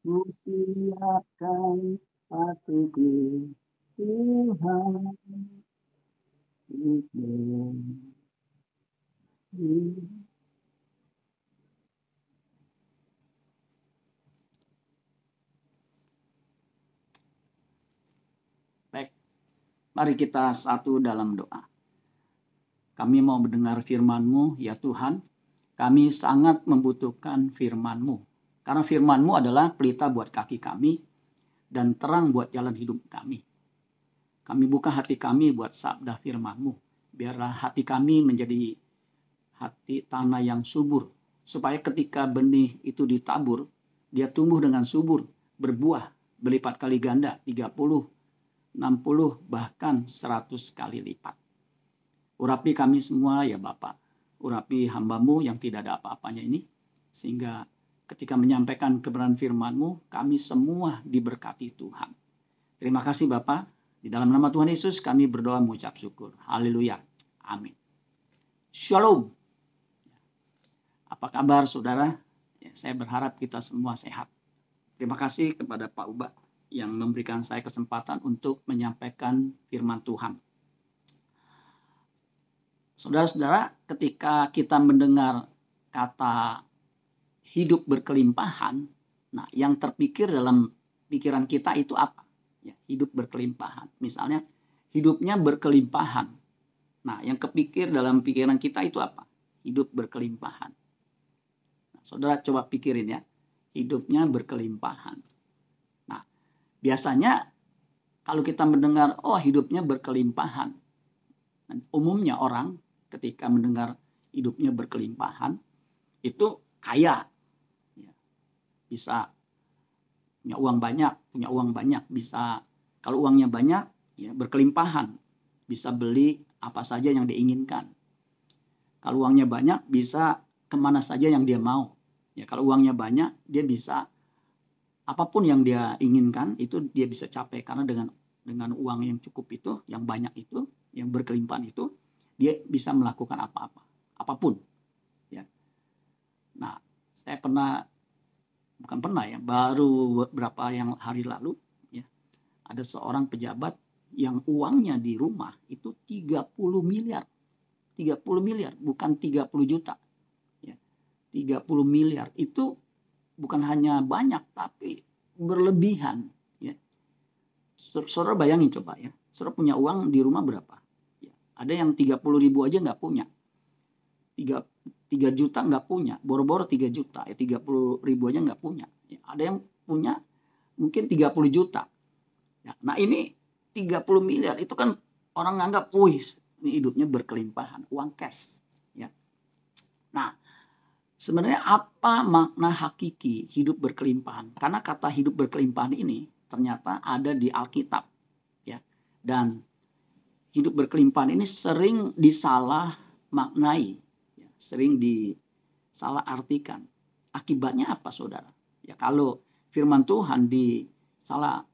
ku siapkan hatiku Tuhan Baik, mari kita satu dalam doa. Kami mau mendengar firman-Mu, ya Tuhan. Kami sangat membutuhkan firman-Mu. Karena firman-Mu adalah pelita buat kaki kami dan terang buat jalan hidup kami. Kami buka hati kami buat sabda firman-Mu. Biarlah hati kami menjadi hati tanah yang subur. Supaya ketika benih itu ditabur, dia tumbuh dengan subur, berbuah, berlipat kali ganda, 30, 60, bahkan 100 kali lipat. Urapi kami semua ya Bapak. Urapi hambamu yang tidak ada apa-apanya ini. Sehingga ketika menyampaikan kebenaran firmanmu, kami semua diberkati Tuhan. Terima kasih Bapak. Di dalam nama Tuhan Yesus kami berdoa mengucap syukur. Haleluya. Amin. Shalom. Apa kabar saudara? Ya, saya berharap kita semua sehat. Terima kasih kepada Pak Uba yang memberikan saya kesempatan untuk menyampaikan firman Tuhan. Saudara-saudara, ketika kita mendengar kata hidup berkelimpahan, nah yang terpikir dalam pikiran kita itu apa? Ya, hidup berkelimpahan. Misalnya hidupnya berkelimpahan. Nah, yang kepikir dalam pikiran kita itu apa? Hidup berkelimpahan. Nah, saudara coba pikirin ya, hidupnya berkelimpahan. Nah, biasanya kalau kita mendengar, oh hidupnya berkelimpahan, umumnya orang ketika mendengar hidupnya berkelimpahan itu kaya ya, bisa punya uang banyak punya uang banyak bisa kalau uangnya banyak ya berkelimpahan bisa beli apa saja yang diinginkan kalau uangnya banyak bisa ke mana saja yang dia mau ya kalau uangnya banyak dia bisa apa pun yang dia inginkan itu dia bisa capai karena dengan dengan uang yang cukup itu yang banyak itu yang berkelimpahan itu dia bisa melakukan apa-apa, apa pun. Ya. Nah, saya pernah bukan pernah ya, baru beberapa yang hari lalu ya, ada seorang pejabat yang uangnya di rumah itu 30 miliar. 30 miliar, bukan 30 juta. Ya. 30 miliar itu bukan hanya banyak tapi berlebihan ya. Saudara bayangin coba ya. Saudara punya uang di rumah berapa? Ada yang 30 ribu aja nggak punya. 3, 3 juta nggak punya. Boro-boro 3 juta. Ya 30 ribu aja nggak punya. Ya, ada yang punya mungkin 30 juta. Ya, nah ini 30 miliar itu kan orang nganggap, wih ini hidupnya berkelimpahan. Uang cash. Ya. Nah sebenarnya apa makna hakiki hidup berkelimpahan? Karena kata hidup berkelimpahan ini ternyata ada di Alkitab. ya Dan hidup berkelimpahan ini sering disalah maknai, sering disalah artikan. Akibatnya apa saudara? Ya kalau firman Tuhan disalah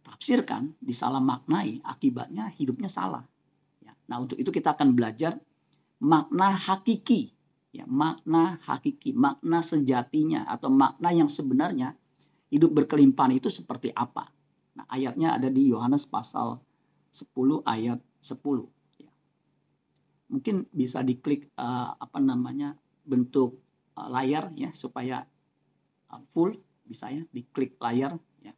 tafsirkan, disalah maknai, akibatnya hidupnya salah. Ya, nah untuk itu kita akan belajar makna hakiki, ya makna hakiki, makna sejatinya atau makna yang sebenarnya hidup berkelimpahan itu seperti apa. Nah ayatnya ada di Yohanes pasal 10 ayat 10 ya. Mungkin bisa diklik uh, apa namanya bentuk uh, layar ya supaya uh, full bisa ya diklik layar ya.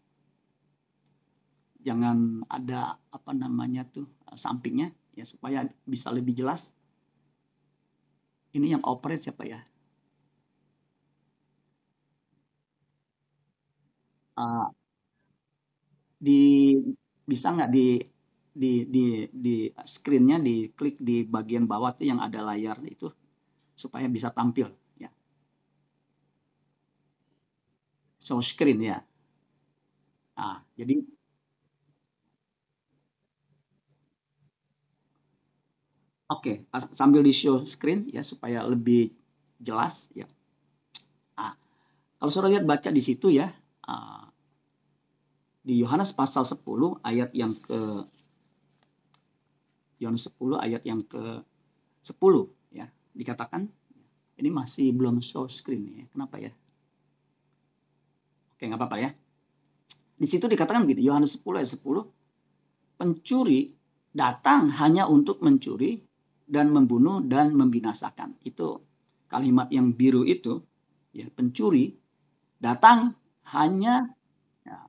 Jangan ada apa namanya tuh uh, sampingnya ya supaya bisa lebih jelas. Ini yang operate siapa ya? Uh, di bisa nggak di di di di screennya diklik di bagian bawah tuh yang ada layar itu supaya bisa tampil ya. Show screen ya. Nah jadi oke okay, sambil di show screen ya supaya lebih jelas ya. Ah kalau saudara lihat baca di situ ya uh, di Yohanes pasal 10 ayat yang ke Yohanes 10 ayat yang ke 10 ya dikatakan ini masih belum show screen ya kenapa ya oke nggak apa-apa ya. Di situ dikatakan begini, Yohanes 10 ayat 10, pencuri datang hanya untuk mencuri dan membunuh dan membinasakan. Itu kalimat yang biru itu, ya pencuri datang hanya ya,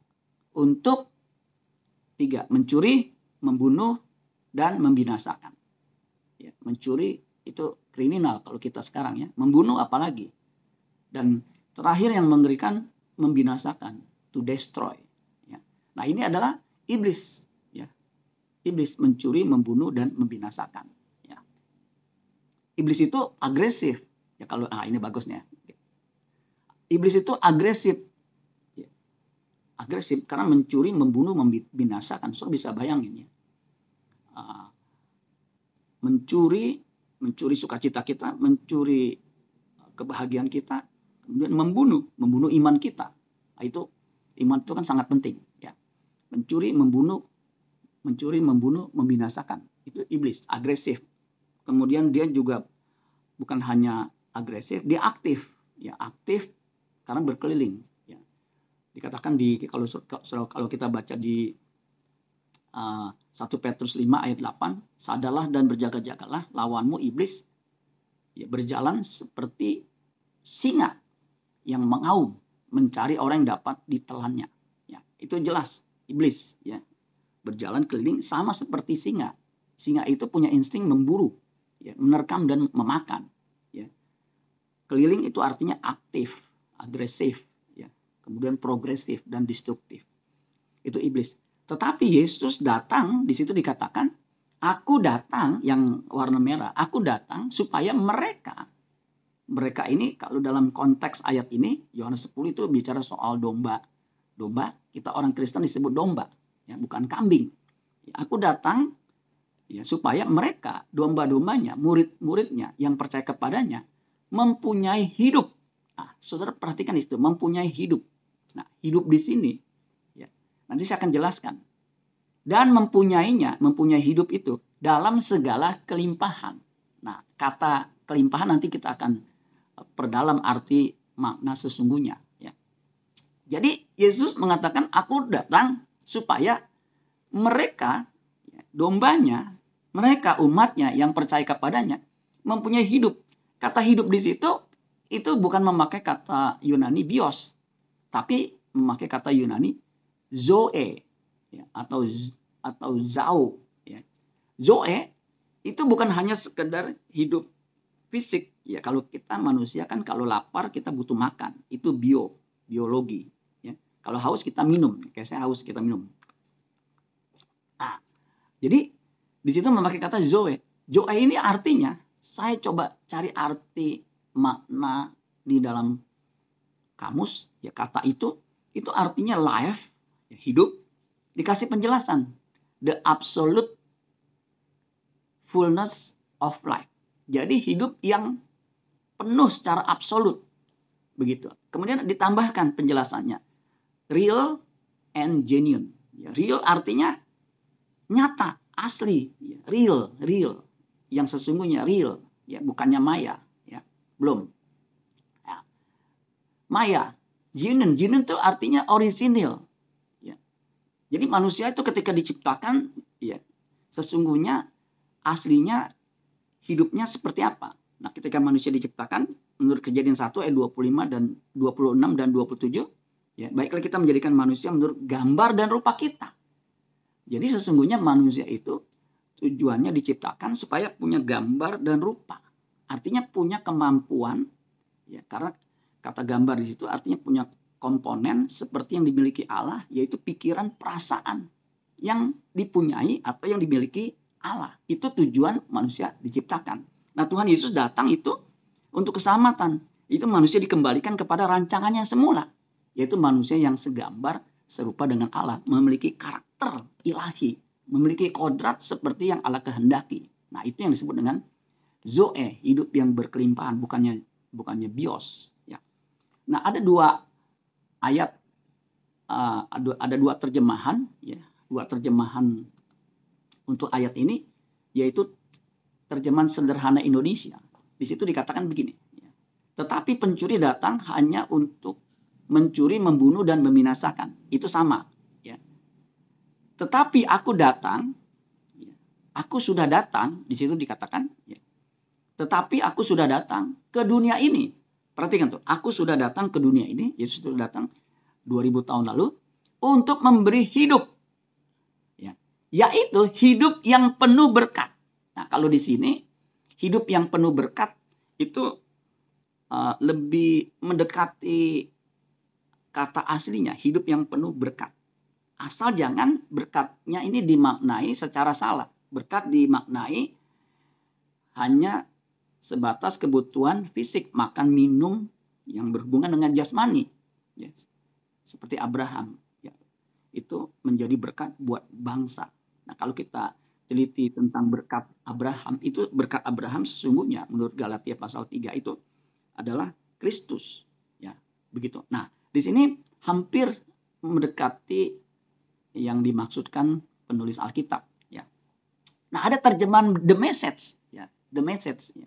untuk tiga mencuri, membunuh dan membinasakan. Ya, mencuri itu kriminal kalau kita sekarang ya, membunuh apalagi. Dan terakhir yang mengerikan membinasakan, to destroy. Ya. Nah ini adalah iblis iblis mencuri, membunuh dan membinasakan. Ya. Iblis itu agresif. Ya kalau ah ini bagusnya. Iblis itu agresif. Ya. Agresif karena mencuri, membunuh, membinasakan. So bisa bayangin ya. Uh, mencuri, mencuri sukacita kita, mencuri kebahagiaan kita, kemudian membunuh, membunuh iman kita. Nah, itu iman itu kan sangat penting ya. Mencuri, membunuh, mencuri, membunuh, membinasakan. Itu iblis, agresif. Kemudian dia juga bukan hanya agresif, dia aktif. Ya, aktif karena berkeliling. Ya. Dikatakan di kalau kalau kita baca di uh, 1 Petrus 5 ayat 8, sadalah dan berjaga-jagalah lawanmu iblis ya, berjalan seperti singa yang mengaum mencari orang yang dapat ditelannya. Ya, itu jelas iblis ya berjalan keliling sama seperti singa. Singa itu punya insting memburu, ya, menerkam dan memakan. Ya. Keliling itu artinya aktif, agresif, ya. kemudian progresif dan destruktif. Itu iblis. Tetapi Yesus datang, di situ dikatakan, aku datang yang warna merah, aku datang supaya mereka mereka ini kalau dalam konteks ayat ini Yohanes 10 itu bicara soal domba. Domba, kita orang Kristen disebut domba ya bukan kambing. Aku datang ya supaya mereka domba-dombanya, murid-muridnya yang percaya kepadanya mempunyai hidup. Nah, saudara perhatikan itu, mempunyai hidup. Nah, hidup di sini. Nanti saya akan jelaskan. Dan mempunyainya, mempunyai hidup itu dalam segala kelimpahan. Nah, kata kelimpahan nanti kita akan perdalam arti makna sesungguhnya ya. Jadi Yesus mengatakan aku datang supaya mereka ya, dombanya, mereka umatnya yang percaya kepadanya mempunyai hidup. Kata hidup di situ itu bukan memakai kata Yunani bios, tapi memakai kata Yunani zoe ya, atau atau zao. Ya. Zoe itu bukan hanya sekedar hidup fisik ya kalau kita manusia kan kalau lapar kita butuh makan itu bio biologi kalau haus kita minum, kayak saya haus kita minum. Nah, jadi di situ memakai kata zoe. Zoe ini artinya saya coba cari arti makna di dalam kamus ya kata itu itu artinya life ya, hidup dikasih penjelasan the absolute fullness of life. Jadi hidup yang penuh secara absolut begitu. Kemudian ditambahkan penjelasannya real and genuine. Ya, real artinya nyata, asli, ya, real, real. Yang sesungguhnya real, ya bukannya maya, ya. Belum. Ya. Maya, genuine, genuine itu artinya orisinil. Jadi manusia itu ketika diciptakan, ya sesungguhnya aslinya hidupnya seperti apa. Nah, ketika manusia diciptakan menurut kejadian 1 ayat 25 dan 26 dan 27 Ya, baiklah kita menjadikan manusia menurut gambar dan rupa kita. Jadi sesungguhnya manusia itu tujuannya diciptakan supaya punya gambar dan rupa. Artinya punya kemampuan ya karena kata gambar di situ artinya punya komponen seperti yang dimiliki Allah yaitu pikiran perasaan yang dipunyai atau yang dimiliki Allah. Itu tujuan manusia diciptakan. Nah, Tuhan Yesus datang itu untuk keselamatan. Itu manusia dikembalikan kepada rancangannya semula yaitu manusia yang segambar serupa dengan Allah, memiliki karakter ilahi, memiliki kodrat seperti yang Allah kehendaki. Nah, itu yang disebut dengan zoe, hidup yang berkelimpahan, bukannya bukannya bios, ya. Nah, ada dua ayat uh, ada, dua terjemahan, ya, dua terjemahan untuk ayat ini yaitu terjemahan sederhana Indonesia. Di situ dikatakan begini, ya. tetapi pencuri datang hanya untuk mencuri, membunuh dan membinasakan. Itu sama, ya. Tetapi aku datang ya, aku sudah datang, di situ dikatakan ya. Tetapi aku sudah datang ke dunia ini. Perhatikan tuh, aku sudah datang ke dunia ini, Yesus sudah datang 2000 tahun lalu untuk memberi hidup. Ya. Yaitu hidup yang penuh berkat. Nah, kalau di sini hidup yang penuh berkat itu uh, lebih mendekati kata aslinya, hidup yang penuh berkat. Asal jangan berkatnya ini dimaknai secara salah. Berkat dimaknai hanya sebatas kebutuhan fisik, makan, minum yang berhubungan dengan jasmani. Ya, seperti Abraham. Ya, itu menjadi berkat buat bangsa. Nah kalau kita teliti tentang berkat Abraham, itu berkat Abraham sesungguhnya menurut Galatia pasal 3 itu adalah Kristus. Ya, begitu. Nah, di sini hampir mendekati yang dimaksudkan penulis Alkitab. Ya. Nah ada terjemahan the message, ya, the message. Ya.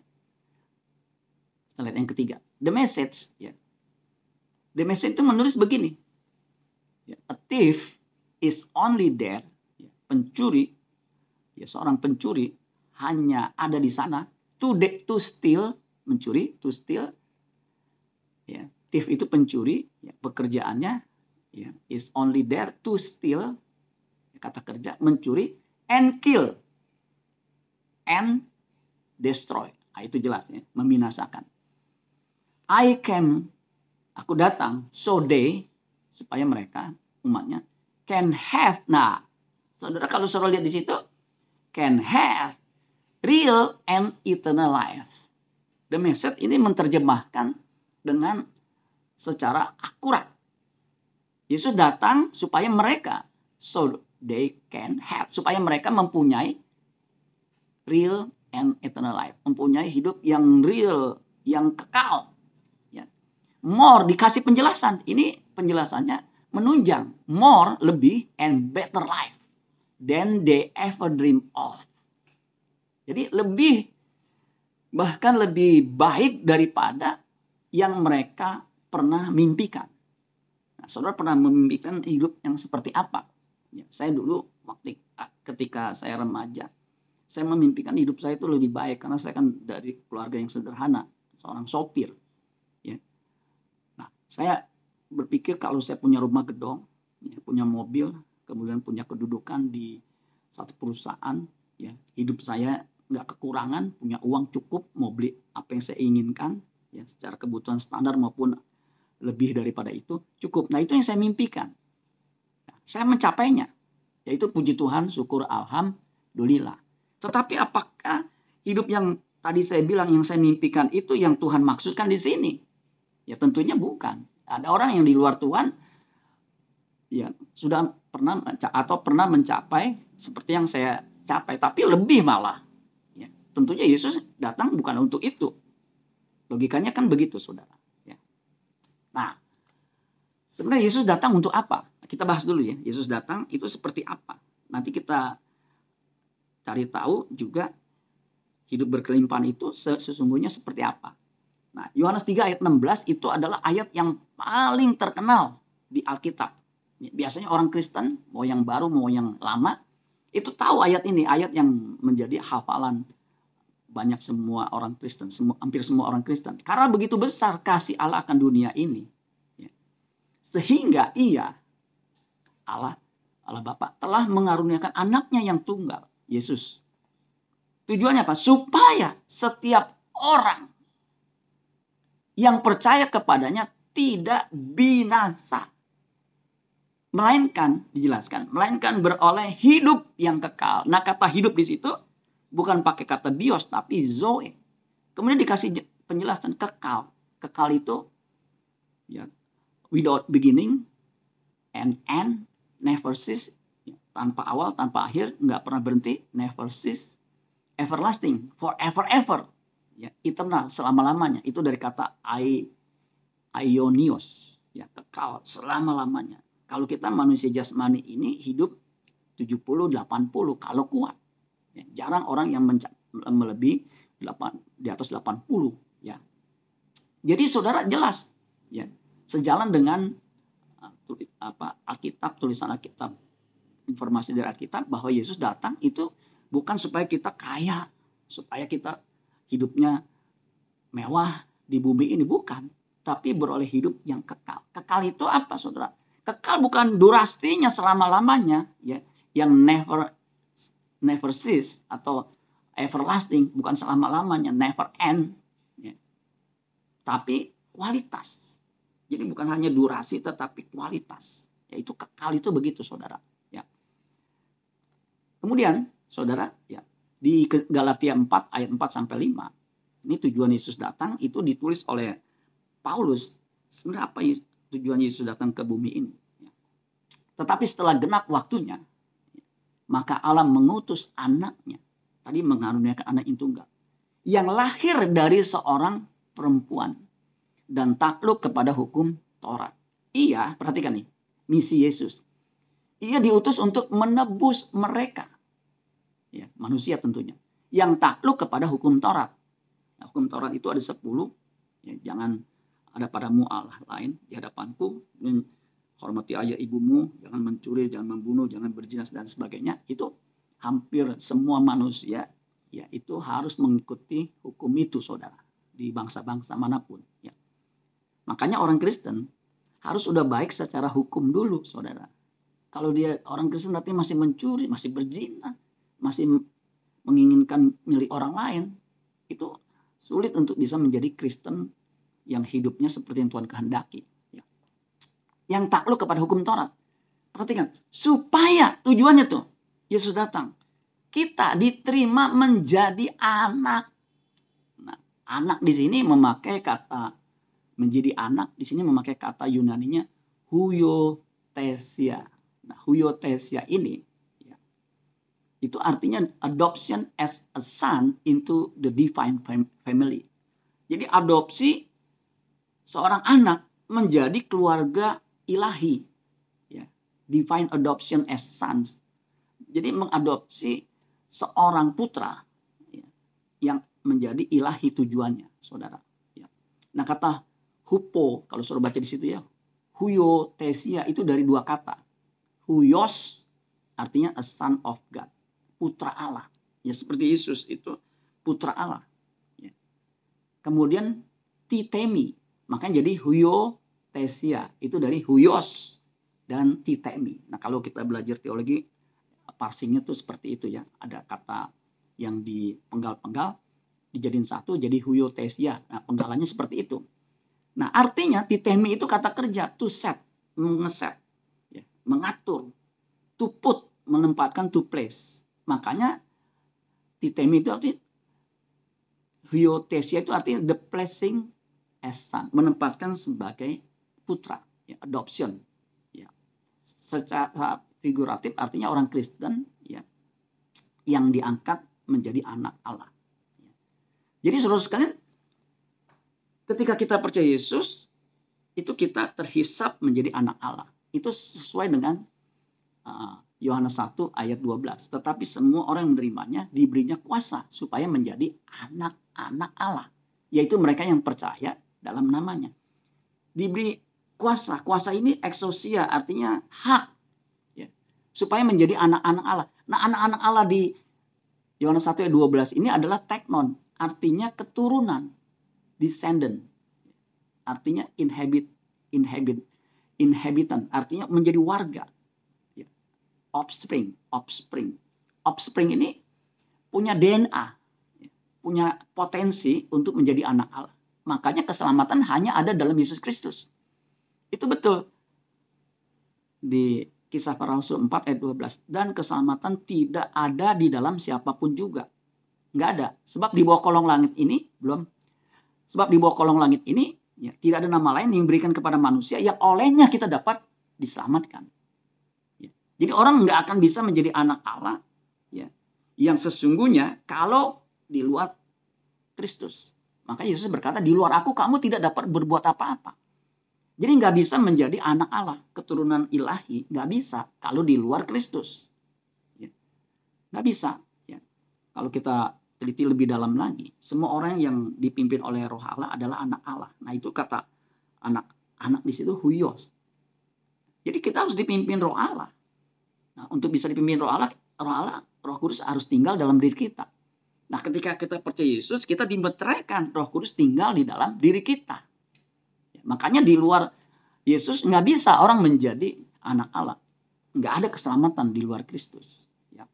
Slide yang ketiga, the message. Ya. The message itu menulis begini. Ya, a thief is only there. Ya, pencuri, ya seorang pencuri hanya ada di sana to de, to steal, mencuri, to steal, ya, Thief itu pencuri, ya, pekerjaannya ya, is only there to steal, ya, kata kerja, mencuri, and kill, and destroy. Nah, itu jelas ya, membinasakan. I came, aku datang, so they, supaya mereka, umatnya, can have. Nah, saudara kalau saudara lihat di situ, can have real and eternal life. The message ini menerjemahkan dengan secara akurat. Yesus datang supaya mereka so they can have supaya mereka mempunyai real and eternal life, mempunyai hidup yang real, yang kekal. More dikasih penjelasan. Ini penjelasannya menunjang more lebih and better life than they ever dream of. Jadi lebih bahkan lebih baik daripada yang mereka pernah mimpikan. Nah, saudara pernah memimpikan hidup yang seperti apa? Ya, saya dulu waktu ketika saya remaja, saya memimpikan hidup saya itu lebih baik karena saya kan dari keluarga yang sederhana, seorang sopir. Saya berpikir kalau saya punya rumah gedong, ya, punya mobil, kemudian punya kedudukan di satu perusahaan, ya, hidup saya nggak kekurangan, punya uang cukup, mau beli apa yang saya inginkan, ya, secara kebutuhan standar maupun lebih daripada itu cukup. Nah itu yang saya mimpikan. Saya mencapainya. Yaitu puji Tuhan, syukur Alhamdulillah. Tetapi apakah hidup yang tadi saya bilang yang saya mimpikan itu yang Tuhan maksudkan di sini? Ya tentunya bukan. Ada orang yang di luar Tuhan ya sudah pernah atau pernah mencapai seperti yang saya capai, tapi lebih malah. Ya, tentunya Yesus datang bukan untuk itu. Logikanya kan begitu, saudara. Nah, sebenarnya Yesus datang untuk apa? Kita bahas dulu ya. Yesus datang itu seperti apa? Nanti kita cari tahu juga hidup berkelimpahan itu sesungguhnya seperti apa. Nah, Yohanes 3 ayat 16 itu adalah ayat yang paling terkenal di Alkitab. Biasanya orang Kristen, mau yang baru mau yang lama, itu tahu ayat ini, ayat yang menjadi hafalan banyak semua orang Kristen, semua, hampir semua orang Kristen. Karena begitu besar kasih Allah akan dunia ini. Ya. Sehingga ia, Allah, Allah Bapa telah mengaruniakan anaknya yang tunggal, Yesus. Tujuannya apa? Supaya setiap orang yang percaya kepadanya tidak binasa. Melainkan, dijelaskan, melainkan beroleh hidup yang kekal. Nah kata hidup di situ bukan pakai kata bios tapi zoe. Kemudian dikasih penjelasan kekal. Kekal itu ya without beginning and end, never cease, ya, tanpa awal, tanpa akhir, nggak pernah berhenti, never cease, everlasting, forever ever, ya eternal selama-lamanya. Itu dari kata I, Ionios, ya kekal selama-lamanya. Kalau kita manusia jasmani ini hidup 70 80 kalau kuat. Ya, jarang orang yang melebihi 8 di atas 80 ya. Jadi saudara jelas ya. sejalan dengan apa Alkitab tulisan Alkitab informasi dari Alkitab bahwa Yesus datang itu bukan supaya kita kaya, supaya kita hidupnya mewah di bumi ini bukan, tapi beroleh hidup yang kekal. Kekal itu apa, Saudara? Kekal bukan durastinya selama-lamanya, ya, yang never never cease atau everlasting, bukan selama-lamanya, never end. Ya. Tapi kualitas. Jadi bukan hanya durasi tetapi kualitas. Yaitu kekal itu begitu, Saudara. Kemudian, saudara, ya di Galatia 4 ayat 4 sampai 5, ini tujuan Yesus datang itu ditulis oleh Paulus. Sebenarnya apa tujuan Yesus datang ke bumi ini? Tetapi setelah genap waktunya, maka Allah mengutus anaknya. Tadi mengaruniakan anak itu enggak. Yang lahir dari seorang perempuan dan takluk kepada hukum Taurat. Ia, perhatikan nih, misi Yesus. Ia diutus untuk menebus mereka. Ya, manusia tentunya. Yang takluk kepada hukum Taurat. Nah, hukum Taurat itu ada sepuluh. Ya, jangan ada padamu Allah lain di hadapanku. Hormati ayah ibumu, jangan mencuri, jangan membunuh, jangan berjinas dan sebagainya. Itu hampir semua manusia ya itu harus mengikuti hukum itu saudara di bangsa-bangsa mana pun ya makanya orang Kristen harus sudah baik secara hukum dulu saudara kalau dia orang Kristen tapi masih mencuri, masih berzina, masih menginginkan milik orang lain, itu sulit untuk bisa menjadi Kristen yang hidupnya seperti yang Tuhan kehendaki. Ya. Yang takluk kepada hukum Taurat. Perhatikan, supaya tujuannya tuh Yesus datang. Kita diterima menjadi anak. Nah, anak di sini memakai kata menjadi anak di sini memakai kata Yunaninya huyotesia. Nah, huyotesia ini itu artinya adoption as a son into the divine family. Jadi adopsi seorang anak menjadi keluarga ilahi. Ya, divine adoption as sons. Jadi mengadopsi seorang putra ya, yang menjadi ilahi tujuannya, saudara. Ya. Nah kata hupo kalau suruh baca di situ ya, huyotesia itu dari dua kata Huyos artinya a son of God, putra Allah. Ya seperti Yesus itu putra Allah. Ya. Kemudian titemi, makanya jadi huyo tesia itu dari huyos dan titemi. Nah kalau kita belajar teologi parsingnya tuh seperti itu ya. Ada kata yang dipenggal-penggal dijadiin satu jadi huyo tesia. Nah penggalannya seperti itu. Nah artinya titemi itu kata kerja to set, mengeset mengatur. To put, menempatkan to place. Makanya titemi itu artinya hyotesia itu artinya the placing as son, menempatkan sebagai putra, ya, adoption. Ya. Secara figuratif artinya orang Kristen ya yang diangkat menjadi anak Allah. Ya. Jadi saudara sekalian, ketika kita percaya Yesus, itu kita terhisap menjadi anak Allah. Itu sesuai dengan uh, Yohanes 1 ayat 12. Tetapi semua orang yang menerimanya diberinya kuasa supaya menjadi anak-anak Allah. Yaitu mereka yang percaya dalam namanya. Diberi kuasa. Kuasa ini eksosia artinya hak. Ya. Supaya menjadi anak-anak Allah. Nah anak-anak Allah di Yohanes 1 ayat 12 ini adalah teknon. Artinya keturunan. Descendant. Artinya inhabit. Inhabit inhabitant artinya menjadi warga. Offspring offspring. Offspring ini punya DNA ya. punya potensi untuk menjadi anak Allah. Makanya keselamatan hanya ada dalam Yesus Kristus. Itu betul. Di kisah para rasul 4 ayat 12 dan keselamatan tidak ada di dalam siapa pun juga. Nggak ada. Sebab di bawah kolong langit ini belum. Sebab di bawah kolong langit ini Ya, tidak ada nama lain yang diberikan kepada manusia yang olehnya kita dapat diselamatkan. Jadi orang nggak akan bisa menjadi anak Allah ya, yang sesungguhnya kalau di luar Kristus. Maka Yesus berkata, di luar aku kamu tidak dapat berbuat apa-apa. Jadi nggak bisa menjadi anak Allah, keturunan ilahi, nggak bisa kalau di luar Kristus. Ya. Bisa. Ya. Kalau kita teliti lebih dalam lagi, semua orang yang dipimpin oleh Roh Allah adalah anak Allah. Nah, itu kata anak anak di situ huios. Jadi kita harus dipimpin roh Allah. Nah, untuk bisa dipimpin roh Allah, roh Allah, roh kudus harus tinggal dalam diri kita. Nah, ketika kita percaya Yesus, kita dimeteraikan roh kudus tinggal di dalam diri kita. Ya, makanya di luar Yesus nggak bisa orang menjadi anak Allah. Nggak ada keselamatan di luar Kristus. Ya.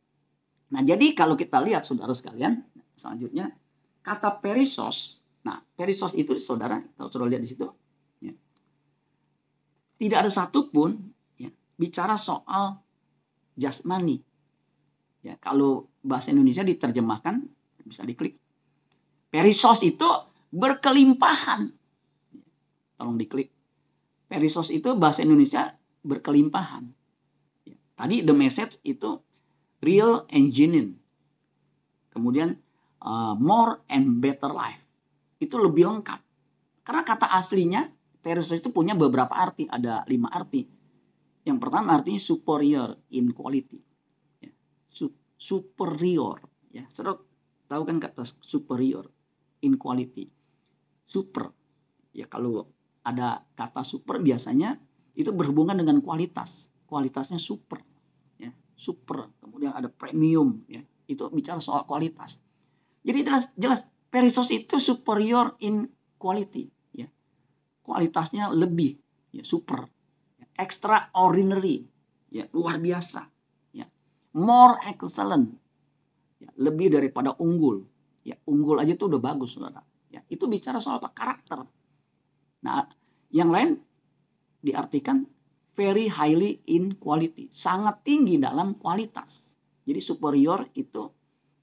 Nah, jadi kalau kita lihat saudara sekalian, selanjutnya kata perisos. Nah, perisos itu saudara, kalau saudara lihat di situ, ya, tidak ada satupun ya, bicara soal jasmani. Ya, kalau bahasa Indonesia diterjemahkan bisa diklik. Perisos itu berkelimpahan. Tolong diklik. Perisos itu bahasa Indonesia berkelimpahan. Tadi the message itu real and genuine. Kemudian uh, more and better life. Itu lebih lengkap. Karena kata aslinya perisos itu punya beberapa arti. Ada lima arti. Yang pertama artinya superior in quality. Ya. superior. Ya. Serut Tahu kan kata superior in quality. Super. Ya kalau ada kata super biasanya itu berhubungan dengan kualitas. Kualitasnya super. Ya, super. Kemudian ada premium ya. Itu bicara soal kualitas. Jadi jelas jelas perisos itu superior in quality ya. Kualitasnya lebih ya super. Extraordinary ya, luar biasa ya. More excellent ya, lebih daripada unggul. Ya, unggul aja tuh udah bagus, saudara. Ya, itu bicara soal apa? Karakter. Nah, yang lain diartikan very highly in quality, sangat tinggi dalam kualitas. Jadi superior itu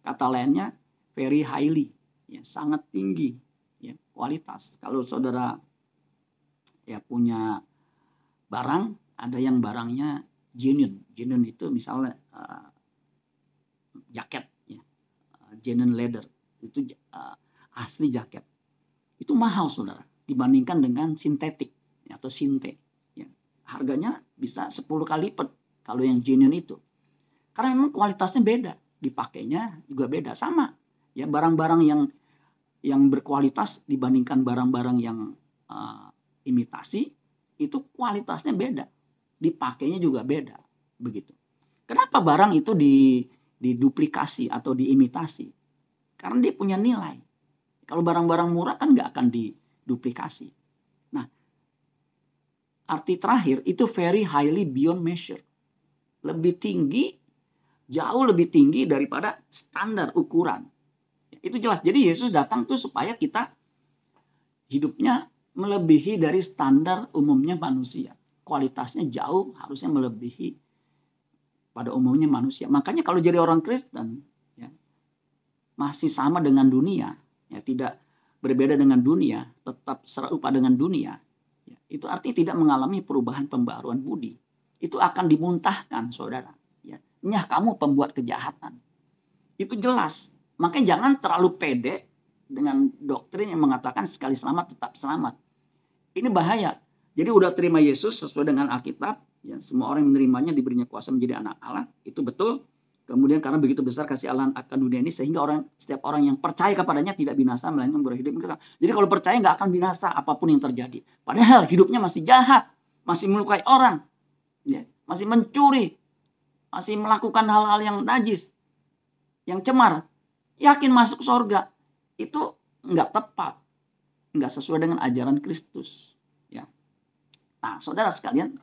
kata lainnya very highly, ya, sangat tinggi ya, kualitas. Kalau saudara ya punya barang, ada yang barangnya genuine. Genuine itu misalnya uh, jaket genuine leather. Itu uh, asli jaket. Itu mahal saudara dibandingkan dengan sintetik ya, atau sinte ya. harganya bisa 10 kali lipat kalau yang genuine itu. Karena memang kualitasnya beda dipakainya juga beda. Sama ya barang-barang yang yang berkualitas dibandingkan barang-barang yang uh, imitasi itu kualitasnya beda dipakainya juga beda begitu kenapa barang itu di diduplikasi atau diimitasi. Karena dia punya nilai. Kalau barang-barang murah kan nggak akan diduplikasi. Nah, arti terakhir itu very highly beyond measure. Lebih tinggi, jauh lebih tinggi daripada standar ukuran. Itu jelas. Jadi Yesus datang tuh supaya kita hidupnya melebihi dari standar umumnya manusia. Kualitasnya jauh harusnya melebihi pada umumnya manusia. Makanya kalau jadi orang Kristen ya, masih sama dengan dunia, ya tidak berbeda dengan dunia, tetap serupa dengan dunia, ya, itu artinya tidak mengalami perubahan pembaruan budi. Itu akan dimuntahkan, saudara. Ya. Nyah kamu pembuat kejahatan. Itu jelas. Makanya jangan terlalu pede dengan doktrin yang mengatakan sekali selamat tetap selamat. Ini bahaya. Jadi udah terima Yesus sesuai dengan Alkitab, Ya, semua orang yang menerimanya diberinya kuasa menjadi anak Allah. Itu betul. Kemudian karena begitu besar kasih Allah akan dunia ini sehingga orang setiap orang yang percaya kepadanya tidak binasa melainkan berhidup kekal. Jadi kalau percaya nggak akan binasa apa pun yang terjadi. Padahal hidupnya masih jahat, masih melukai orang, ya, masih mencuri, masih melakukan hal-hal yang najis, yang cemar, yakin masuk surga itu nggak tepat, nggak sesuai dengan ajaran Kristus. Ya. Nah, saudara sekalian,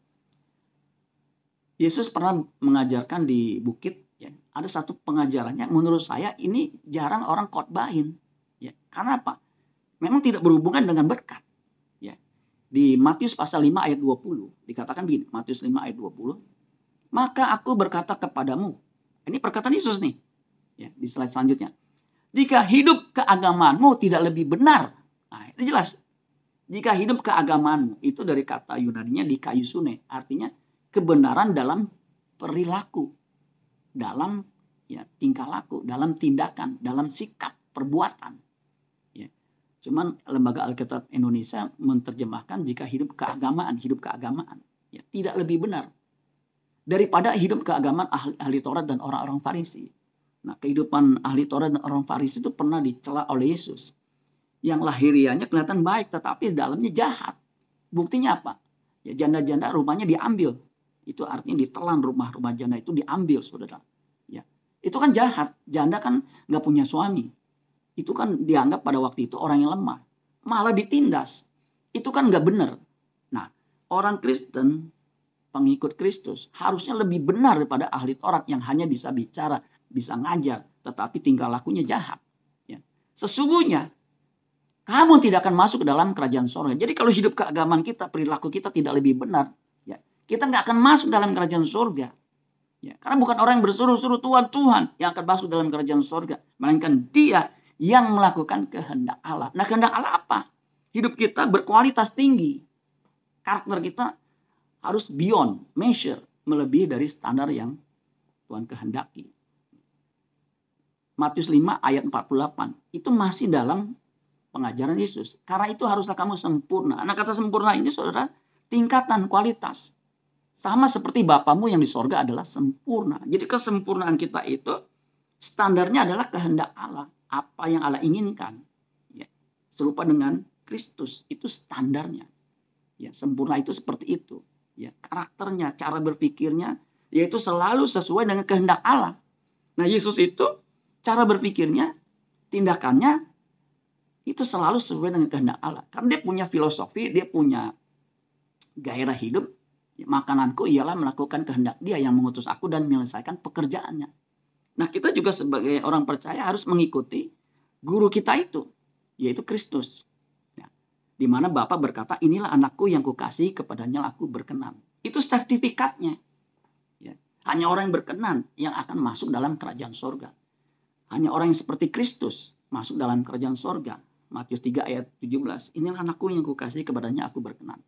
Yesus pernah mengajarkan di bukit ya ada satu pengajarannya menurut saya ini jarang orang khotbahin ya karena apa memang tidak berhubungan dengan berkat ya di Matius pasal 5 ayat 20 dikatakan begini Matius 5 ayat 20 maka aku berkata kepadamu ini perkataan Yesus nih ya di slide selanjutnya jika hidup keagamaanmu tidak lebih benar nah itu jelas jika hidup keagamaanmu itu dari kata Yunaninya di kayu sune artinya kebenaran dalam perilaku, dalam ya tingkah laku, dalam tindakan, dalam sikap, perbuatan. Ya. Cuman lembaga Alkitab Indonesia menerjemahkan jika hidup keagamaan, hidup keagamaan, ya tidak lebih benar daripada hidup keagamaan ahli, ahli Taurat dan orang-orang Farisi. Nah, kehidupan ahli Taurat dan orang Farisi itu pernah dicela oleh Yesus. Yang lahirianya kelihatan baik, tetapi dalamnya jahat. Buktinya apa? Ya janda-janda rumahnya diambil. Itu artinya ditelan rumah-rumah janda itu diambil, saudara. Ya, itu kan jahat. Janda kan nggak punya suami. Itu kan dianggap pada waktu itu orang yang lemah. Malah ditindas. Itu kan nggak benar. Nah, orang Kristen, pengikut Kristus, harusnya lebih benar daripada ahli Taurat yang hanya bisa bicara, bisa ngajar, tetapi tingkah lakunya jahat. Ya. Sesungguhnya kamu tidak akan masuk ke dalam kerajaan sorga. Jadi kalau hidup keagamaan kita, perilaku kita tidak lebih benar, ya kita nggak akan masuk dalam kerajaan sorga. Ya, karena bukan orang yang bersuruh-suruh Tuhan Tuhan yang akan masuk dalam kerajaan sorga, melainkan Dia yang melakukan kehendak Allah. Nah kehendak Allah apa? Hidup kita berkualitas tinggi. Karakter kita harus beyond measure, melebihi dari standar yang Tuhan kehendaki. Matius 5 ayat 48 itu masih dalam pengajaran Yesus. Karena itu haruslah kamu sempurna. Nah kata sempurna ini saudara tingkatan kualitas. Sama seperti Bapamu yang di sorga adalah sempurna. Jadi kesempurnaan kita itu standarnya adalah kehendak Allah. Apa yang Allah inginkan. Ya. Serupa dengan Kristus. Itu standarnya. Ya, sempurna itu seperti itu. Ya, karakternya, cara berpikirnya, yaitu selalu sesuai dengan kehendak Allah. Nah Yesus itu cara berpikirnya, tindakannya itu selalu sesuai dengan kehendak Allah. Karena dia punya filosofi, dia punya gairah hidup. Makananku ialah melakukan kehendak dia yang mengutus aku dan menyelesaikan pekerjaannya. Nah kita juga sebagai orang percaya harus mengikuti guru kita itu, yaitu Kristus. Ya. Di mana Bapak berkata, inilah anakku yang kukasih kepadanya aku berkenan. Itu sertifikatnya. Ya. Hanya orang yang berkenan yang akan masuk dalam kerajaan sorga. Hanya orang yang seperti Kristus masuk dalam kerajaan sorga. Matius 3 ayat 17. Inilah anakku yang kukasih kepadanya aku berkenan.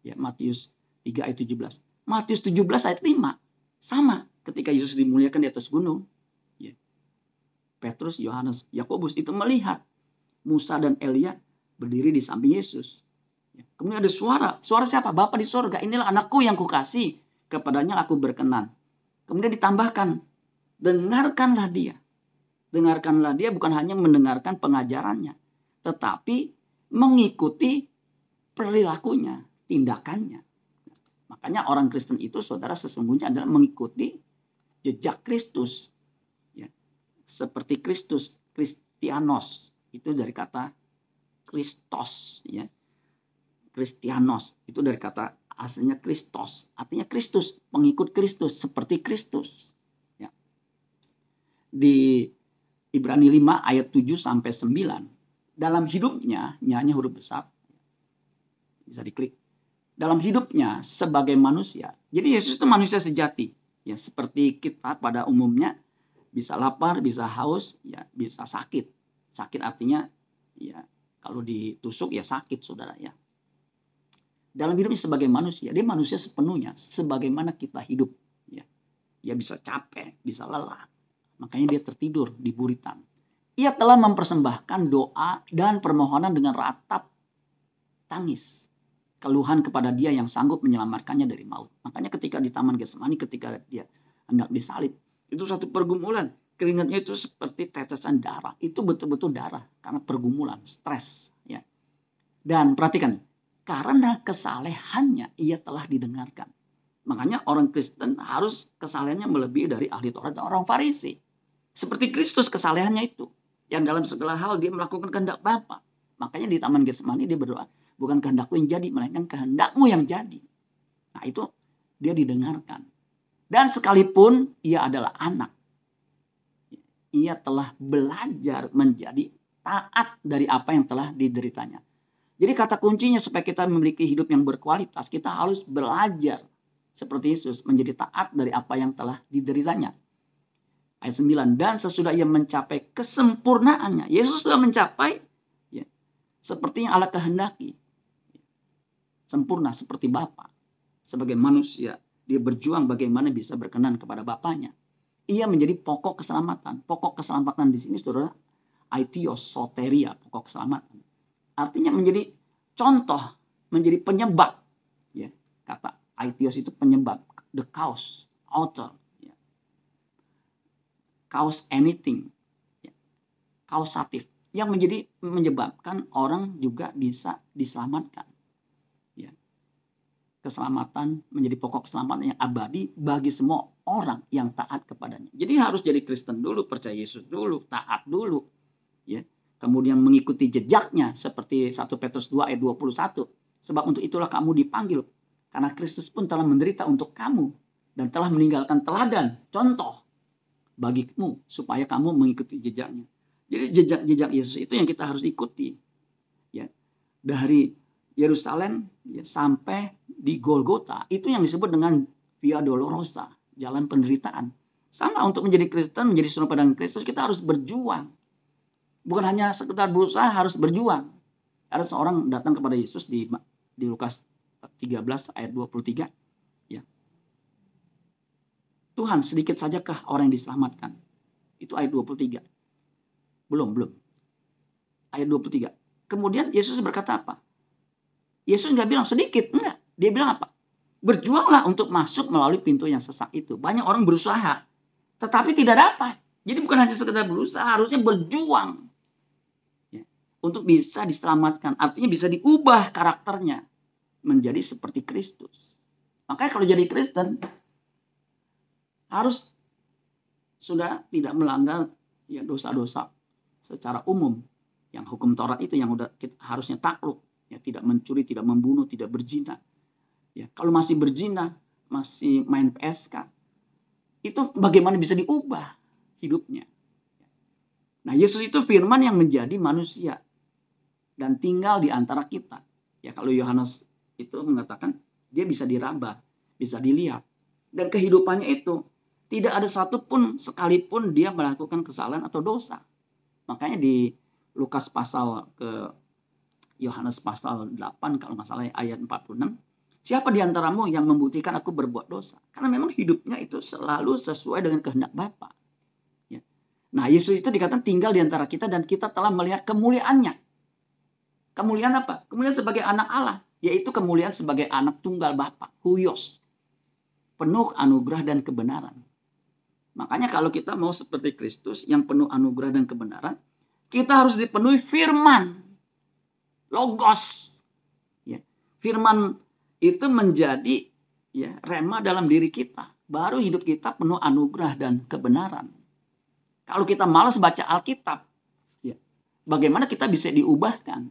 Ya, Matius 3 ayat 17. Matius 17 ayat 5. Sama ketika Yesus dimuliakan di atas gunung. Ya. Petrus, Yohanes, Yakobus itu melihat Musa dan Elia berdiri di samping Yesus. Ya. Kemudian ada suara. Suara siapa? Bapak di sorga. Inilah anakku yang kukasih. Kepadanya aku berkenan. Kemudian ditambahkan. Dengarkanlah dia. Dengarkanlah dia bukan hanya mendengarkan pengajarannya, tetapi mengikuti perilakunya, tindakannya. Makanya orang Kristen itu saudara sesungguhnya adalah mengikuti jejak Kristus. Ya. Seperti Kristus, Kristianos. Itu dari kata Kristos. Ya. Kristianos. Itu dari kata aslinya Kristos. Artinya Kristus, pengikut Kristus. Seperti Kristus. Ya. Di Ibrani 5 ayat 7 sampai 9. Dalam hidupnya, nyanyi huruf besar. Bisa diklik. Dalam hidupnya sebagai manusia. Jadi Yesus itu manusia sejati. Ya, seperti kita pada umumnya bisa lapar, bisa haus, ya bisa sakit. Sakit artinya ya kalau ditusuk ya sakit Saudara ya. Dalam hidupnya sebagai manusia, dia manusia sepenuhnya sebagaimana kita hidup ya. Ya bisa capek, bisa lelah, Makanya dia tertidur di buritan. Ia telah mempersembahkan doa dan permohonan dengan ratap tangis. Keluhan kepada dia yang sanggup menyelamatkannya dari maut. Makanya ketika di Taman Getsemani ketika dia hendak disalib. Itu satu pergumulan. Keringatnya itu seperti tetesan darah. Itu betul-betul darah. Karena pergumulan, stres. ya. Dan perhatikan. Karena kesalehannya ia telah didengarkan. Makanya orang Kristen harus kesalehannya melebihi dari ahli Taurat dan orang Farisi. Seperti Kristus kesalehannya itu. Yang dalam segala hal dia melakukan kehendak Bapa. Makanya di Taman Getsemani dia berdoa, bukan kehendakku yang jadi, melainkan kehendakmu yang jadi. Nah itu dia didengarkan. Dan sekalipun ia adalah anak, ia telah belajar menjadi taat dari apa yang telah dideritanya. Jadi kata kuncinya supaya kita memiliki hidup yang berkualitas, kita harus belajar seperti Yesus menjadi taat dari apa yang telah dideritanya ayat 9 dan sesudah ia mencapai kesempurnaannya Yesus sudah mencapai ya, seperti yang Allah kehendaki. Sempurna seperti Bapa. Sebagai manusia dia berjuang bagaimana bisa berkenan kepada Bapaknya ia menjadi pokok keselamatan. Pokok keselamatan di sini saudara aitios soteria pokok keselamatan. Artinya menjadi contoh menjadi penyebab ya kata aitios itu penyebab the cause author cause anything ya, kausatif yang menjadi menyebabkan orang juga bisa diselamatkan keselamatan menjadi pokok keselamatan yang abadi bagi semua orang yang taat kepadanya. Jadi harus jadi Kristen dulu, percaya Yesus dulu, taat dulu. Ya. Kemudian mengikuti jejaknya seperti 1 Petrus 2 ayat 21. Sebab untuk itulah kamu dipanggil. Karena Kristus pun telah menderita untuk kamu dan telah meninggalkan teladan, contoh bagimu supaya kamu mengikuti jejaknya. Jadi jejak-jejak Yesus itu yang kita harus ikuti. Ya. Dari Yerusalem ya, sampai di Golgota itu yang disebut dengan Via Dolorosa, jalan penderitaan. Sama untuk menjadi Kristen, menjadi serupa dengan Kristus kita harus berjuang. Bukan hanya sekedar berusaha, harus berjuang. Ada seorang datang kepada Yesus di di Lukas 13 ayat 23 Tuhan sedikit sajakah orang yang diselamatkan? Itu ayat 23. Belum, belum. Ayat 23. Kemudian Yesus berkata apa? Yesus nggak bilang sedikit, enggak. Dia bilang apa? Berjuanglah untuk masuk melalui pintu yang sesak itu. Banyak orang berusaha, tetapi tidak dapat. Jadi bukan hanya sekedar berusaha, harusnya berjuang. Ya. Untuk bisa diselamatkan. Artinya bisa diubah karakternya. Menjadi seperti Kristus. Makanya kalau jadi Kristen, harus sudah tidak melanggar ya dosa-dosa secara umum. Yang hukum Taurat itu yang udah kita, harusnya takluk ya tidak mencuri tidak membunuh tidak berzina ya kalau masih berzina masih main PSK itu bagaimana bisa diubah hidupnya? Nah Yesus itu firman yang menjadi manusia dan tinggal di antara kita. Ya kalau Yohanes itu mengatakan dia bisa diraba bisa dilihat. Dan kehidupannya itu tidak ada satupun sekalipun dia melakukan kesalahan atau dosa. Makanya di Lukas pasal ke Yohanes pasal 8 kalau nggak salah ayat 46. Siapa di antaramu yang membuktikan aku berbuat dosa? Karena memang hidupnya itu selalu sesuai dengan kehendak Bapa. Ya. Nah Yesus itu dikatakan tinggal di antara kita dan kita telah melihat kemuliaannya. Kemuliaan apa? Kemuliaan sebagai anak Allah. Yaitu kemuliaan sebagai anak tunggal Bapa. Huyos. Penuh anugerah dan kebenaran. Makanya kalau kita mau seperti Kristus yang penuh anugerah dan kebenaran, kita harus dipenuhi firman. Logos. Ya. Firman itu menjadi ya rema dalam diri kita. Baru hidup kita penuh anugerah dan kebenaran. Kalau kita malas baca Alkitab, ya, bagaimana kita bisa diubahkan?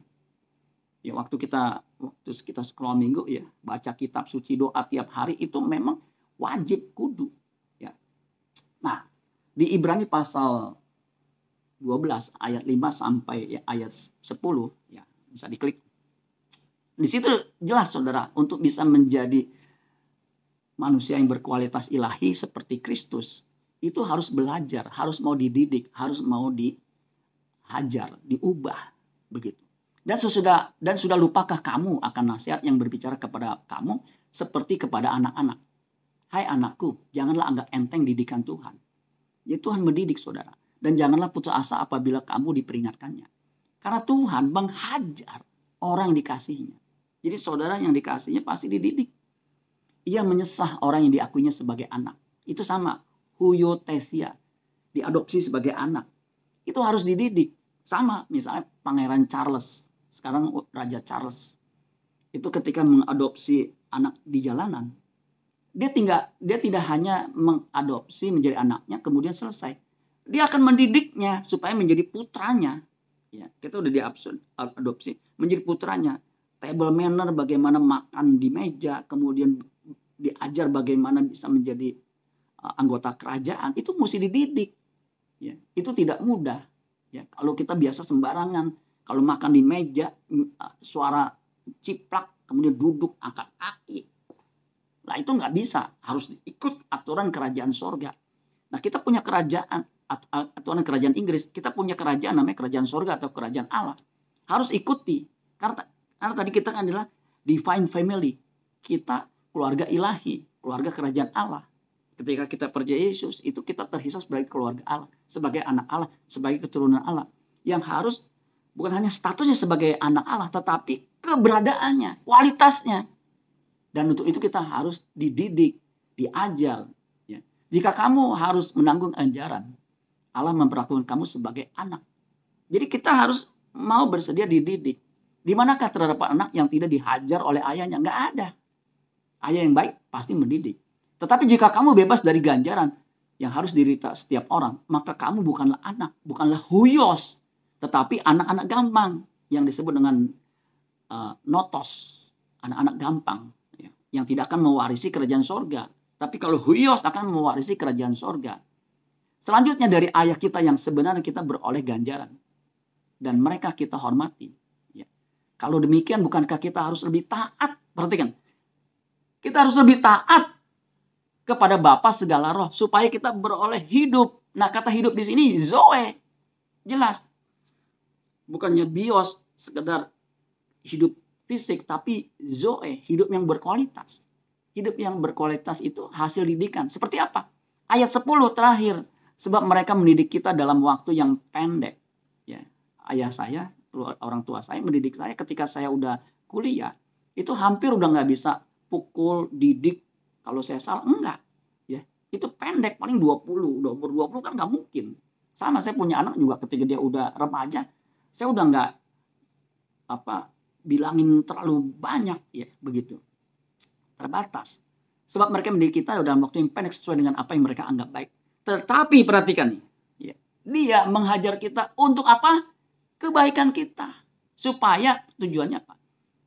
Ya, waktu kita waktu kita sekolah minggu ya baca kitab suci doa tiap hari itu memang wajib kudu Nah, di Ibrani pasal 12 ayat 5 sampai ya, ayat 10 ya bisa diklik. Di situ jelas Saudara untuk bisa menjadi manusia yang berkualitas ilahi seperti Kristus itu harus belajar, harus mau dididik, harus mau dihajar, diubah begitu. Dan sudah dan sudah lupakah kamu akan nasihat yang berbicara kepada kamu seperti kepada anak-anak? Hai anakku, janganlah anggap enteng didikan Tuhan. Ya Tuhan mendidik saudara. Dan janganlah putus asa apabila kamu diperingatkannya. Karena Tuhan menghajar orang yang dikasihnya. Jadi saudara yang dikasihnya pasti dididik. Ia menyesah orang yang diakuinya sebagai anak. Itu sama. Huyotesia. Diadopsi sebagai anak. Itu harus dididik. Sama misalnya Pangeran Charles. Sekarang Raja Charles. Itu ketika mengadopsi anak di jalanan dia tinggal dia tidak hanya mengadopsi menjadi anaknya kemudian selesai. Dia akan mendidiknya supaya menjadi putranya. Ya kita udah diadopsi menjadi putranya. Table manner bagaimana makan di meja kemudian diajar bagaimana bisa menjadi uh, anggota kerajaan itu mesti dididik. Ya itu tidak mudah. Ya kalau kita biasa sembarangan kalau makan di meja uh, suara ciplak kemudian duduk angkat kaki Nah itu nggak bisa, harus ikut aturan kerajaan sorga. Nah kita punya kerajaan, aturan kerajaan Inggris, kita punya kerajaan namanya kerajaan sorga atau kerajaan Allah. Harus ikuti, karena, karena tadi kita kan adalah divine family. Kita keluarga ilahi, keluarga kerajaan Allah. Ketika kita percaya Yesus, itu kita terhisap sebagai keluarga Allah, sebagai anak Allah, sebagai keturunan Allah. Yang harus bukan hanya statusnya sebagai anak Allah, tetapi keberadaannya, kualitasnya, dan untuk itu kita harus dididik, diajar. Ya. Jika kamu harus menanggung anjaran, Allah memperlakukan kamu sebagai anak. Jadi kita harus mau bersedia dididik. Di manakah terdapat anak yang tidak dihajar oleh ayahnya? Nggak ada. Ayah yang baik pasti mendidik. Tetapi jika kamu bebas dari ganjaran yang harus dirita setiap orang, maka kamu bukanlah anak, bukanlah huyos, tetapi anak-anak gampang yang disebut dengan uh, notos, anak-anak gampang yang tidak akan mewarisi kerajaan sorga. Tapi kalau huyos akan mewarisi kerajaan sorga. Selanjutnya dari ayah kita yang sebenarnya kita beroleh ganjaran. Dan mereka kita hormati. Ya. Kalau demikian bukankah kita harus lebih taat? Perhatikan. Kita harus lebih taat kepada Bapa segala roh. Supaya kita beroleh hidup. Nah kata hidup di sini Zoe. Jelas. Bukannya bios sekedar hidup fisik. Tapi Zoe. Hidup yang berkualitas. Hidup yang berkualitas itu hasil didikan. Seperti apa? Ayat 10 terakhir Sebab mereka mendidik kita dalam waktu yang pendek. Ya, ayah saya, orang tua saya mendidik saya ketika saya udah kuliah. Itu hampir udah nggak bisa pukul, didik. Kalau saya salah, enggak. Ya, itu pendek, paling 20. Udah umur 20 kan nggak mungkin. Sama saya punya anak juga ketika dia udah remaja, saya udah nggak apa bilangin terlalu banyak ya begitu terbatas sebab mereka mendidik kita dalam waktu yang pendek sesuai dengan apa yang mereka anggap baik tetapi perhatikan nih, ya, dia menghajar kita untuk apa? Kebaikan kita. Supaya tujuannya apa?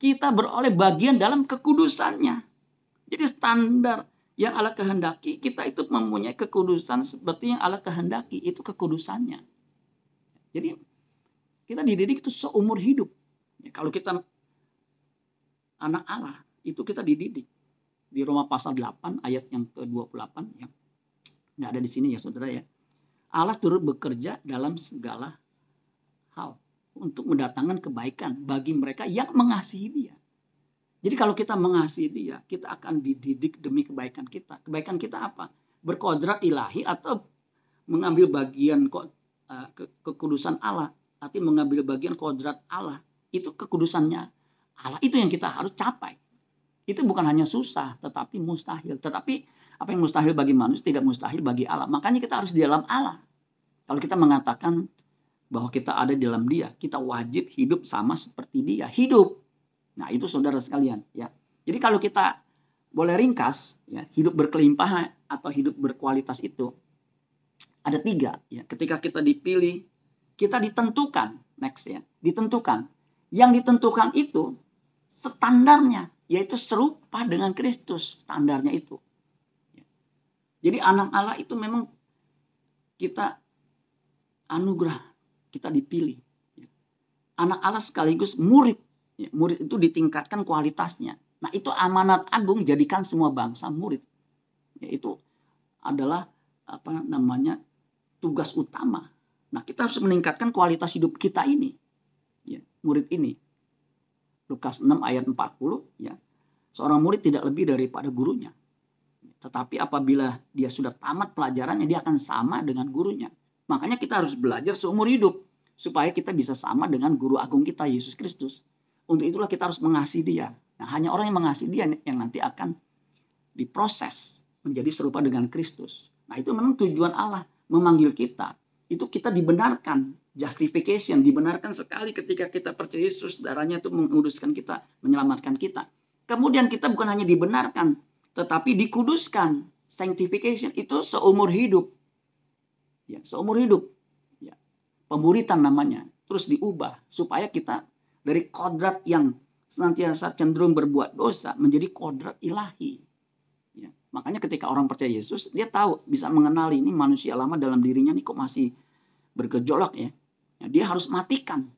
Kita beroleh bagian dalam kekudusannya. Jadi standar yang Allah kehendaki, kita itu mempunyai kekudusan seperti yang Allah kehendaki, itu kekudusannya. Jadi kita dididik itu seumur hidup. Ya, kalau kita anak Allah, itu kita dididik. Di Roma pasal 8 ayat yang ke-28 ya nggak ada di sini ya saudara ya. Allah turut bekerja dalam segala hal untuk mendatangkan kebaikan bagi mereka yang mengasihi dia. Jadi kalau kita mengasihi dia, kita akan dididik demi kebaikan kita. Kebaikan kita apa? Berkodrat ilahi atau mengambil bagian kok ke kekudusan Allah, arti mengambil bagian kodrat Allah. Itu kekudusannya Allah. Itu yang kita harus capai. Itu bukan hanya susah, tetapi mustahil. Tetapi apa yang mustahil bagi manusia tidak mustahil bagi Allah. Makanya kita harus di dalam Allah. Kalau kita mengatakan bahwa kita ada di dalam dia, kita wajib hidup sama seperti dia. Hidup. Nah itu saudara sekalian. ya. Jadi kalau kita boleh ringkas, ya, hidup berkelimpahan atau hidup berkualitas itu ada tiga. Ya. Ketika kita dipilih, kita ditentukan. Next ya, ditentukan. Yang ditentukan itu standarnya, yaitu serupa dengan Kristus. Standarnya itu. Jadi anak Allah itu memang kita anugerah, kita dipilih. Anak Allah sekaligus murid. Murid itu ditingkatkan kualitasnya. Nah itu amanat agung jadikan semua bangsa murid. Itu adalah apa namanya tugas utama. Nah kita harus meningkatkan kualitas hidup kita ini. Murid ini. Lukas 6 ayat 40 ya. Seorang murid tidak lebih daripada gurunya. Tetapi apabila dia sudah tamat pelajarannya, dia akan sama dengan gurunya. Makanya kita harus belajar seumur hidup. Supaya kita bisa sama dengan guru agung kita, Yesus Kristus. Untuk itulah kita harus mengasihi dia. Nah hanya orang yang mengasihi dia yang nanti akan diproses menjadi serupa dengan Kristus. Nah itu memang tujuan Allah memanggil kita. Itu kita dibenarkan. Justification dibenarkan sekali ketika kita percaya Yesus darahnya itu menguduskan kita, menyelamatkan kita. Kemudian kita bukan hanya dibenarkan, tetapi dikuduskan. Sanctification itu seumur hidup. Ya, seumur hidup. Ya. Pemuritan namanya. Terus diubah supaya kita dari kodrat yang senantiasa cenderung berbuat dosa menjadi kodrat ilahi. Ya. Makanya ketika orang percaya Yesus, dia tahu bisa mengenali ini manusia lama dalam dirinya nih kok masih bergejolak ya. ya dia harus matikan.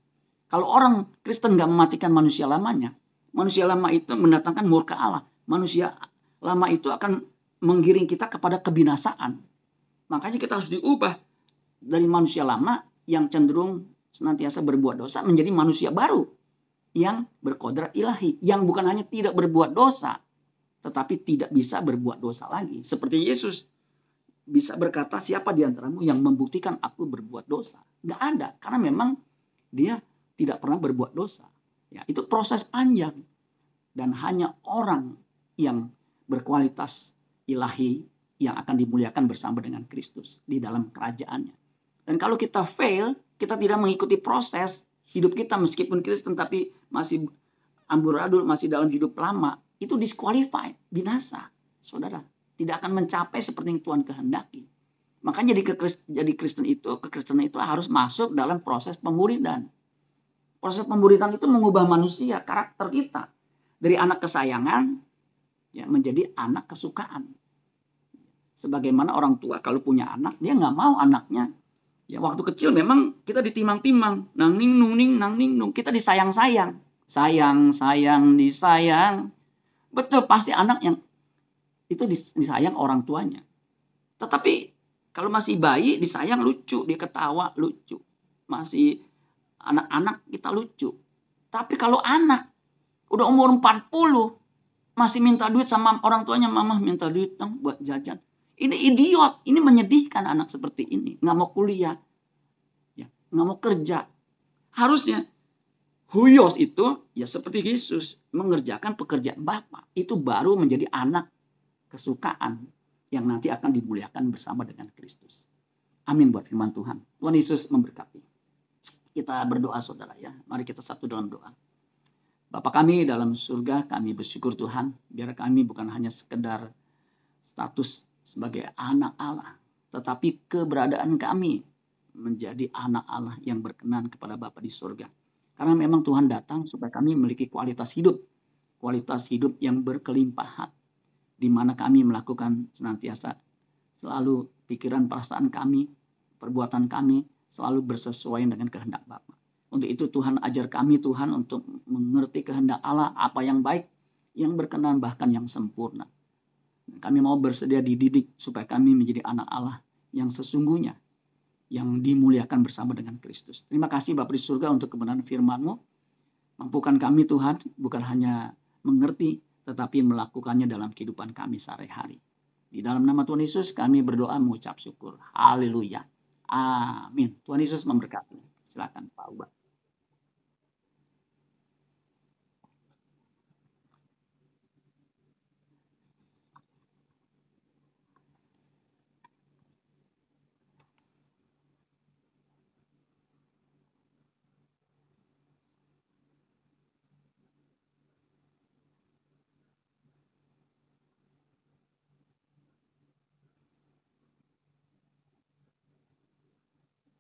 Kalau orang Kristen nggak mematikan manusia lamanya, manusia lama itu mendatangkan murka Allah. Manusia lama itu akan menggiring kita kepada kebinasaan. Makanya kita harus diubah dari manusia lama yang cenderung senantiasa berbuat dosa menjadi manusia baru yang berkodrat ilahi, yang bukan hanya tidak berbuat dosa, tetapi tidak bisa berbuat dosa lagi. Seperti Yesus bisa berkata, siapa di antaramu yang membuktikan aku berbuat dosa? Nggak ada, karena memang dia tidak pernah berbuat dosa. Ya, itu proses panjang. Dan hanya orang yang berkualitas ilahi yang akan dimuliakan bersama dengan Kristus di dalam kerajaannya. Dan kalau kita fail, kita tidak mengikuti proses hidup kita meskipun Kristen tapi masih amburadul, masih dalam hidup lama, itu disqualified, binasa. Saudara, tidak akan mencapai seperti yang Tuhan kehendaki. Makanya jadi, jadi Kristen itu, kekristenan itu harus masuk dalam proses pemuridan. Proses pemuridan itu mengubah manusia, karakter kita. Dari anak kesayangan ya menjadi anak kesukaan. Sebagaimana orang tua kalau punya anak, dia nggak mau anaknya. Ya waktu kecil memang kita ditimang-timang, nang ning nung ning nang ning nung, kita disayang-sayang. Sayang, sayang, disayang. Betul pasti anak yang itu disayang orang tuanya. Tetapi kalau masih bayi disayang lucu, dia ketawa lucu. Masih anak-anak kita lucu. Tapi kalau anak udah umur 40 masih minta duit sama orang tuanya, mama minta duit dong buat jajan. Ini idiot, ini menyedihkan anak seperti ini. Nggak mau kuliah, ya, nggak mau kerja. Harusnya Huyos itu ya seperti Yesus mengerjakan pekerjaan Bapa. Itu baru menjadi anak kesukaan yang nanti akan dimuliakan bersama dengan Kristus. Amin buat firman Tuhan. Tuhan Yesus memberkati. Kita berdoa saudara ya. Mari kita satu dalam doa. Bapak kami dalam surga, kami bersyukur Tuhan. Biar kami bukan hanya sekedar status sebagai anak Allah. Tetapi keberadaan kami menjadi anak Allah yang berkenan kepada Bapa di surga. Karena memang Tuhan datang supaya kami memiliki kualitas hidup. Kualitas hidup yang berkelimpahan di mana kami melakukan senantiasa selalu pikiran perasaan kami, perbuatan kami selalu bersesuaian dengan kehendak Bapa. Untuk itu Tuhan ajar kami Tuhan untuk mengerti kehendak Allah apa yang baik, yang berkenan bahkan yang sempurna. Kami mau bersedia dididik supaya kami menjadi anak Allah yang sesungguhnya yang dimuliakan bersama dengan Kristus. Terima kasih Bapak di surga untuk kebenaran firman-Mu. Mampukan kami Tuhan bukan hanya mengerti tetapi melakukannya dalam kehidupan kami sehari-hari. Di dalam nama Tuhan Yesus kami berdoa mengucap syukur. Haleluya. Amin. Tuhan Yesus memberkati. Silakan.